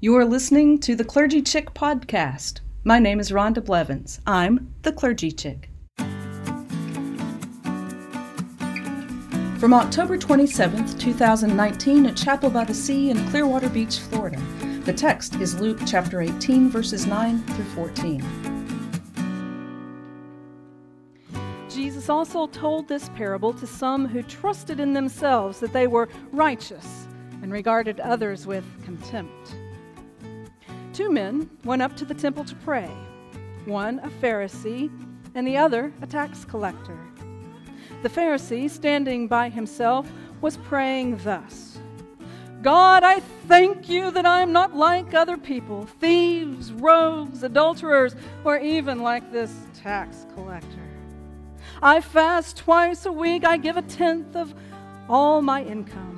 You are listening to the Clergy Chick podcast. My name is Rhonda Blevins. I'm the Clergy Chick. From October 27th, 2019, at Chapel by the Sea in Clearwater Beach, Florida. The text is Luke chapter 18, verses 9 through 14. Jesus also told this parable to some who trusted in themselves that they were righteous and regarded others with contempt. Two men went up to the temple to pray, one a Pharisee and the other a tax collector. The Pharisee, standing by himself, was praying thus God, I thank you that I am not like other people, thieves, rogues, adulterers, or even like this tax collector. I fast twice a week, I give a tenth of all my income.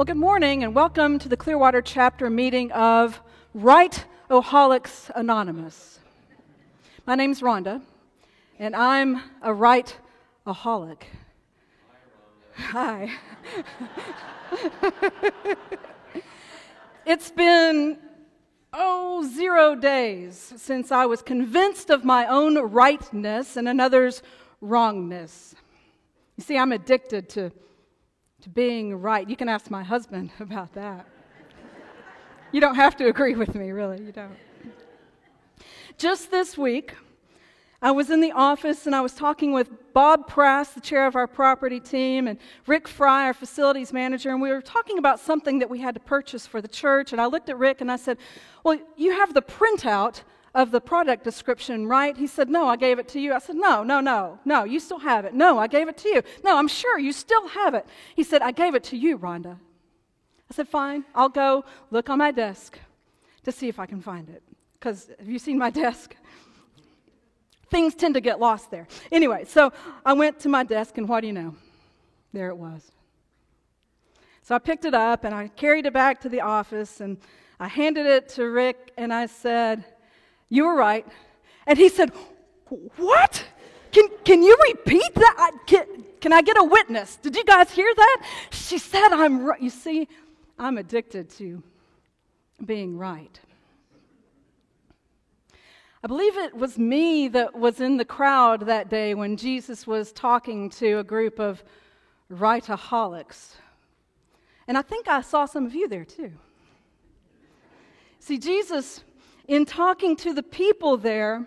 Well, good morning and welcome to the Clearwater chapter meeting of Right Oholics Anonymous. My name's Rhonda, and I'm a right aholic. Hi. it's been, oh, zero days since I was convinced of my own rightness and another's wrongness. You see, I'm addicted to to being right. You can ask my husband about that. you don't have to agree with me, really. You don't. Just this week, I was in the office and I was talking with Bob Prass, the chair of our property team, and Rick Fry, our facilities manager, and we were talking about something that we had to purchase for the church. And I looked at Rick and I said, Well, you have the printout of the product description, right? He said, No, I gave it to you. I said, No, no, no, no, you still have it. No, I gave it to you. No, I'm sure you still have it. He said, I gave it to you, Rhonda. I said, Fine, I'll go look on my desk to see if I can find it. Because have you seen my desk? Things tend to get lost there. Anyway, so I went to my desk, and what do you know? There it was. So I picked it up and I carried it back to the office and I handed it to Rick and I said, you were right. And he said, What? Can, can you repeat that? Can, can I get a witness? Did you guys hear that? She said, I'm right. You see, I'm addicted to being right. I believe it was me that was in the crowd that day when Jesus was talking to a group of rightaholics. And I think I saw some of you there too. See, Jesus in talking to the people there,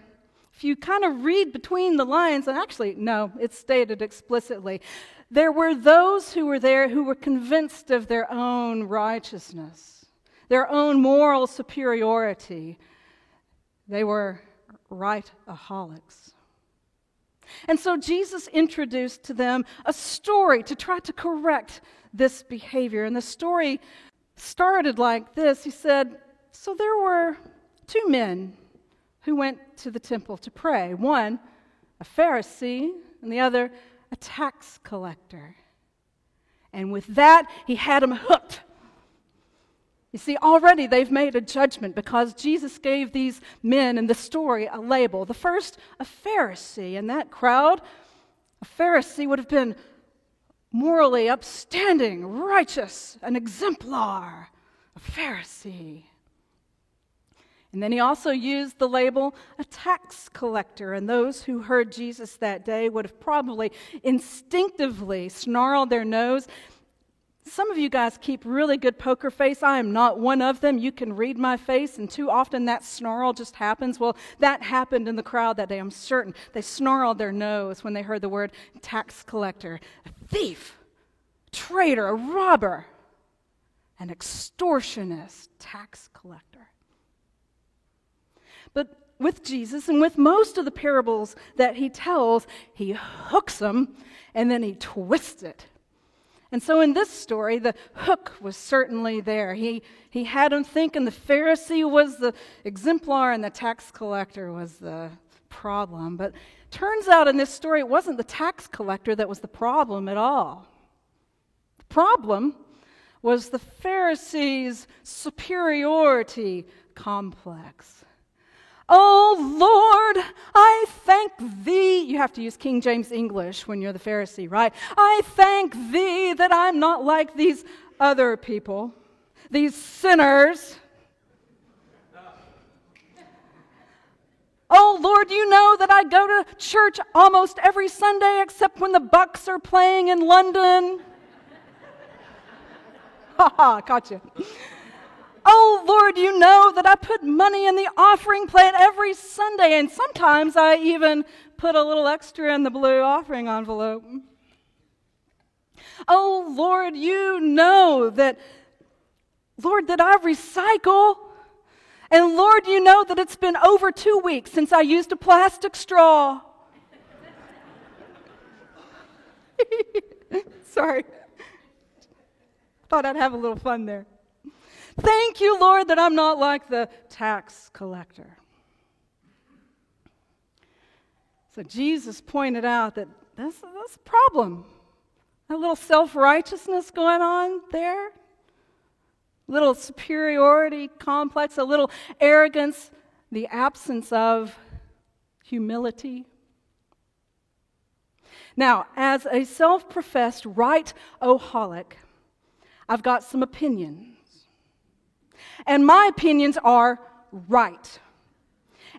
if you kind of read between the lines, and actually, no, it's stated explicitly, there were those who were there who were convinced of their own righteousness, their own moral superiority. They were right-aholics. And so Jesus introduced to them a story to try to correct this behavior. And the story started like this He said, So there were two men who went to the temple to pray one, a Pharisee, and the other, a tax collector. And with that, he had them hooked. You see, already they've made a judgment because Jesus gave these men in the story a label. The first, a Pharisee. In that crowd, a Pharisee would have been morally upstanding, righteous, an exemplar, a Pharisee. And then he also used the label a tax collector. And those who heard Jesus that day would have probably instinctively snarled their nose. Some of you guys keep really good poker face. I am not one of them. You can read my face, and too often that snarl just happens. Well, that happened in the crowd that day, I'm certain. They snarled their nose when they heard the word tax collector, a thief, traitor, a robber, an extortionist tax collector. But with Jesus and with most of the parables that he tells, he hooks them and then he twists it. And so in this story, the hook was certainly there. He, he had them thinking the Pharisee was the exemplar and the tax collector was the problem. But turns out in this story, it wasn't the tax collector that was the problem at all. The problem was the Pharisees' superiority complex. Oh Lord, I thank thee. You have to use King James English when you're the Pharisee, right? I thank thee that I'm not like these other people, these sinners. Oh Lord, you know that I go to church almost every Sunday except when the Bucs are playing in London. Ha ha, caught you. Oh, Lord, you know that I put money in the offering plate every Sunday, and sometimes I even put a little extra in the blue offering envelope. Oh, Lord, you know that, Lord, that I recycle. And Lord, you know that it's been over two weeks since I used a plastic straw. Sorry. Thought I'd have a little fun there. Thank you, Lord, that I'm not like the tax collector. So Jesus pointed out that that's, that's a problem. A little self righteousness going on there, a little superiority complex, a little arrogance, the absence of humility. Now, as a self professed right oholic, I've got some opinions and my opinions are right.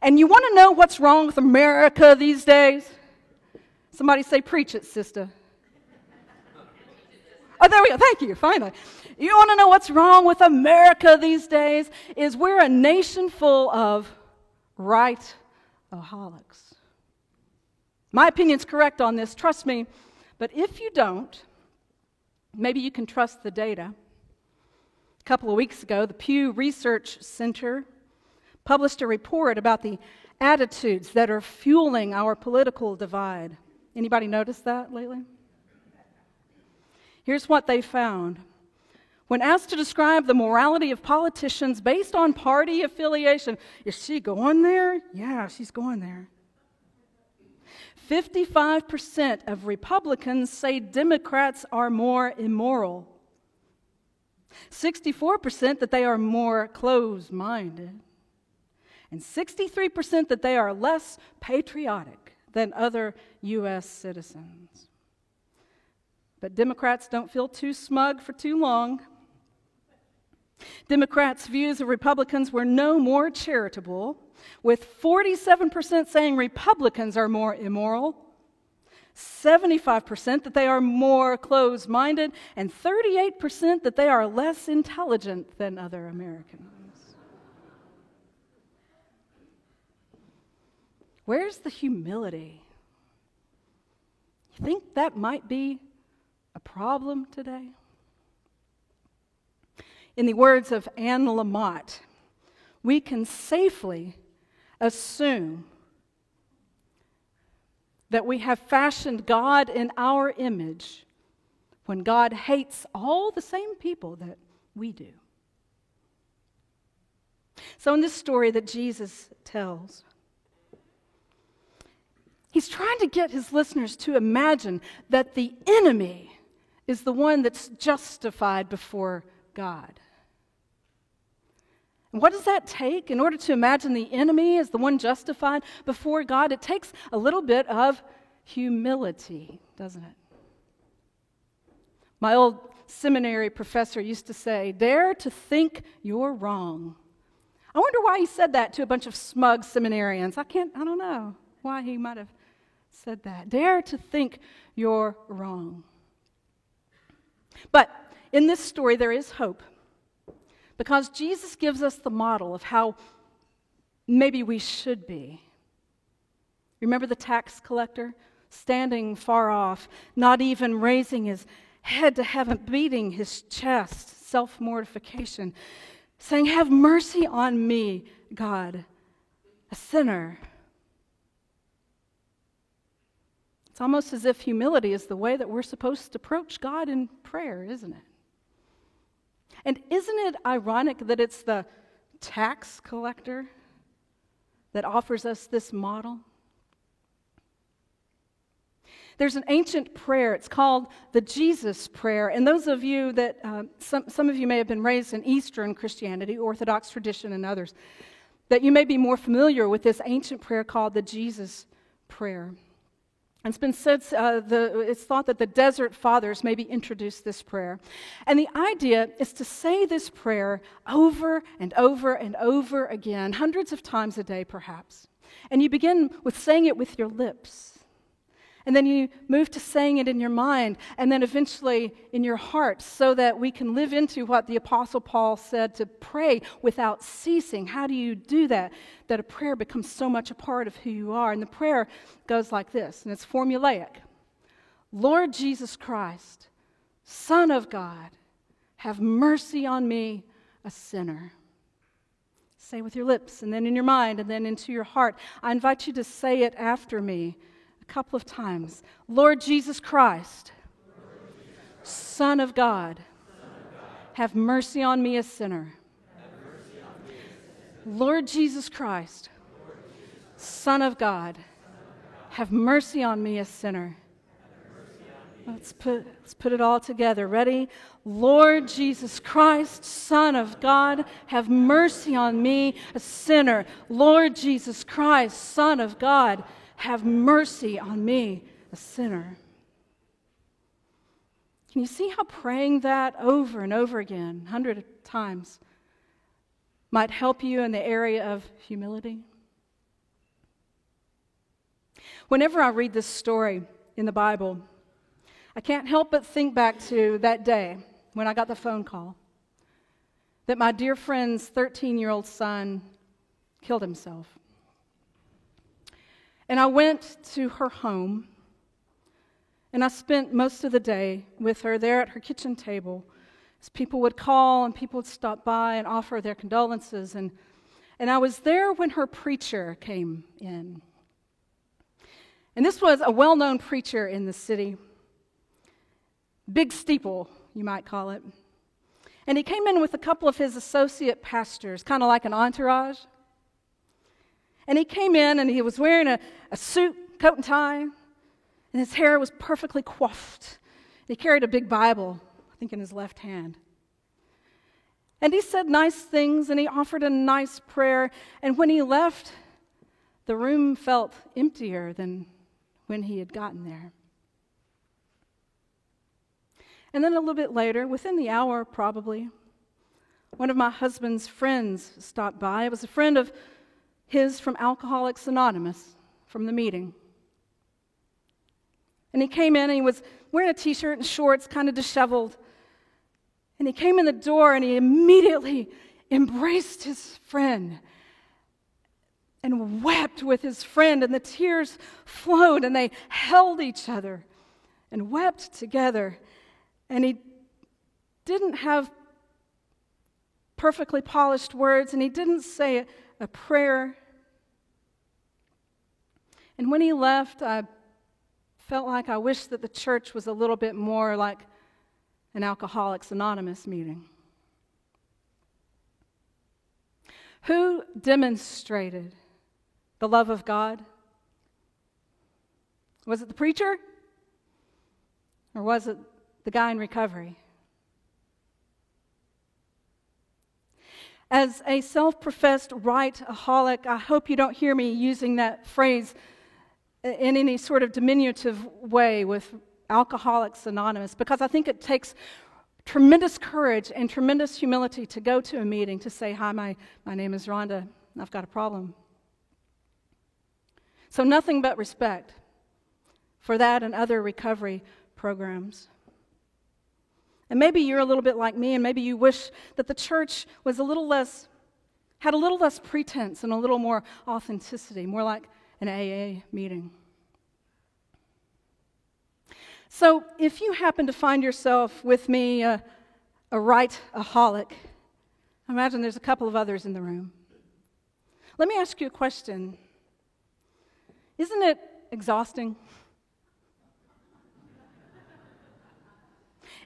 And you want to know what's wrong with America these days? Somebody say, Preach it, sister. Oh, there we go. Thank you. Finally. You want to know what's wrong with America these days? Is we're a nation full of right aholics. My opinion's correct on this, trust me. But if you don't, maybe you can trust the data. A couple of weeks ago, the Pew Research Center published a report about the attitudes that are fueling our political divide. Anybody notice that lately? Here's what they found. When asked to describe the morality of politicians based on party affiliation, is she going there? Yeah, she's going there. 55% of Republicans say Democrats are more immoral. 64% that they are more closed minded, and 63% that they are less patriotic than other U.S. citizens. But Democrats don't feel too smug for too long. Democrats' views of Republicans were no more charitable, with 47% saying Republicans are more immoral 75% that they are more closed minded, and 38% that they are less intelligent than other Americans. Where's the humility? You think that might be a problem today? In the words of Anne Lamott, we can safely assume that we have fashioned God in our image when God hates all the same people that we do. So, in this story that Jesus tells, he's trying to get his listeners to imagine that the enemy is the one that's justified before God. What does that take in order to imagine the enemy as the one justified before God? It takes a little bit of humility, doesn't it? My old seminary professor used to say, Dare to think you're wrong. I wonder why he said that to a bunch of smug seminarians. I can't, I don't know why he might have said that. Dare to think you're wrong. But in this story, there is hope. Because Jesus gives us the model of how maybe we should be. Remember the tax collector standing far off, not even raising his head to heaven, beating his chest, self mortification, saying, Have mercy on me, God, a sinner. It's almost as if humility is the way that we're supposed to approach God in prayer, isn't it? And isn't it ironic that it's the tax collector that offers us this model? There's an ancient prayer. It's called the Jesus Prayer. And those of you that, uh, some, some of you may have been raised in Eastern Christianity, Orthodox tradition, and others, that you may be more familiar with this ancient prayer called the Jesus Prayer. And it's been said, uh, the, it's thought that the desert fathers maybe introduced this prayer. And the idea is to say this prayer over and over and over again, hundreds of times a day perhaps. And you begin with saying it with your lips. And then you move to saying it in your mind and then eventually in your heart so that we can live into what the Apostle Paul said to pray without ceasing. How do you do that? That a prayer becomes so much a part of who you are. And the prayer goes like this, and it's formulaic Lord Jesus Christ, Son of God, have mercy on me, a sinner. Say with your lips and then in your mind and then into your heart. I invite you to say it after me a couple of times. Lord Jesus Christ, Son of God, have mercy on me, a sinner. Lord Jesus Christ, Son of God, have mercy on me, a sinner. Let's put, let's put it all together. Ready? Lord Jesus Christ, Son of God, have mercy on me, a sinner. Lord Jesus Christ, Son of God, have mercy on me, a sinner. Can you see how praying that over and over again, a hundred times, might help you in the area of humility? Whenever I read this story in the Bible, I can't help but think back to that day when I got the phone call that my dear friend's 13 year old son killed himself. And I went to her home, and I spent most of the day with her there at her kitchen table. As people would call and people would stop by and offer their condolences. And, and I was there when her preacher came in. And this was a well known preacher in the city, big steeple, you might call it. And he came in with a couple of his associate pastors, kind of like an entourage. And he came in and he was wearing a, a suit, coat, and tie, and his hair was perfectly coiffed. He carried a big Bible, I think, in his left hand. And he said nice things and he offered a nice prayer. And when he left, the room felt emptier than when he had gotten there. And then a little bit later, within the hour probably, one of my husband's friends stopped by. It was a friend of his from Alcoholics Anonymous from the meeting. And he came in and he was wearing a t shirt and shorts, kind of disheveled. And he came in the door and he immediately embraced his friend and wept with his friend, and the tears flowed, and they held each other and wept together. And he didn't have perfectly polished words, and he didn't say a prayer. And when he left, I felt like I wished that the church was a little bit more like an Alcoholics Anonymous meeting. Who demonstrated the love of God? Was it the preacher? Or was it the guy in recovery? As a self professed right-aholic, I hope you don't hear me using that phrase in any sort of diminutive way with Alcoholics Anonymous because I think it takes tremendous courage and tremendous humility to go to a meeting to say, Hi, my, my name is Rhonda, I've got a problem. So, nothing but respect for that and other recovery programs. And maybe you're a little bit like me, and maybe you wish that the church was a little less, had a little less pretense and a little more authenticity, more like an AA meeting. So, if you happen to find yourself with me, uh, a right aholic, imagine there's a couple of others in the room. Let me ask you a question. Isn't it exhausting?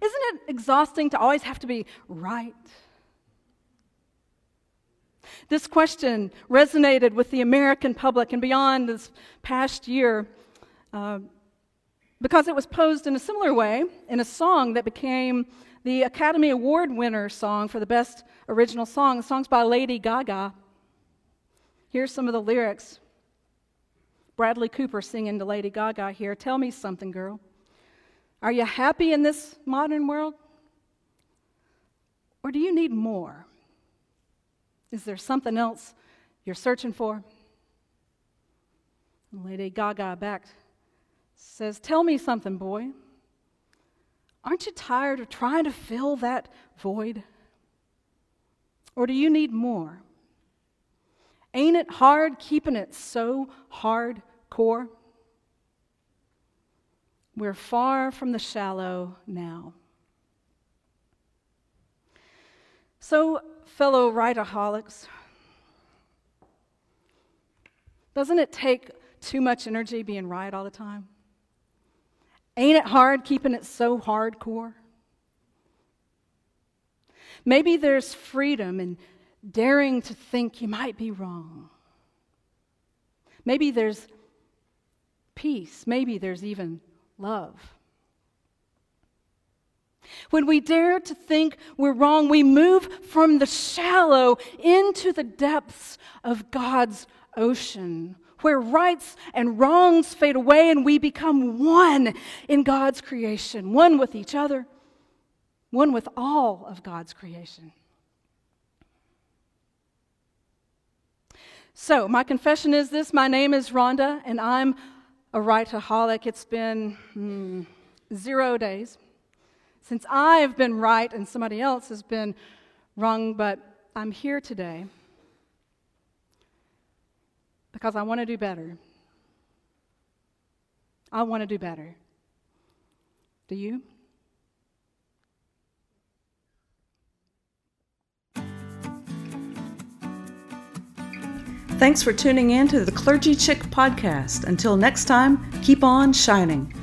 Isn't it exhausting to always have to be right? This question resonated with the American public and beyond this past year uh, because it was posed in a similar way in a song that became the Academy Award winner song for the best original song. The song's by Lady Gaga. Here's some of the lyrics. Bradley Cooper singing to Lady Gaga here. Tell me something, girl. Are you happy in this modern world? Or do you need more? Is there something else you're searching for? Lady Gaga back says, Tell me something, boy. Aren't you tired of trying to fill that void? Or do you need more? Ain't it hard keeping it so hardcore? We're far from the shallow now. So, fellow rightoholics, doesn't it take too much energy being right all the time? Ain't it hard keeping it so hardcore? Maybe there's freedom in daring to think you might be wrong. Maybe there's peace. Maybe there's even love. When we dare to think we're wrong, we move from the shallow into the depths of God's ocean, where rights and wrongs fade away and we become one in God's creation, one with each other, one with all of God's creation. So, my confession is this my name is Rhonda, and I'm a rightaholic. It's been hmm, zero days since I've been right and somebody else has been wrong, but I'm here today because I want to do better. I want to do better. Do you? Thanks for tuning in to the Clergy Chick podcast. Until next time, keep on shining.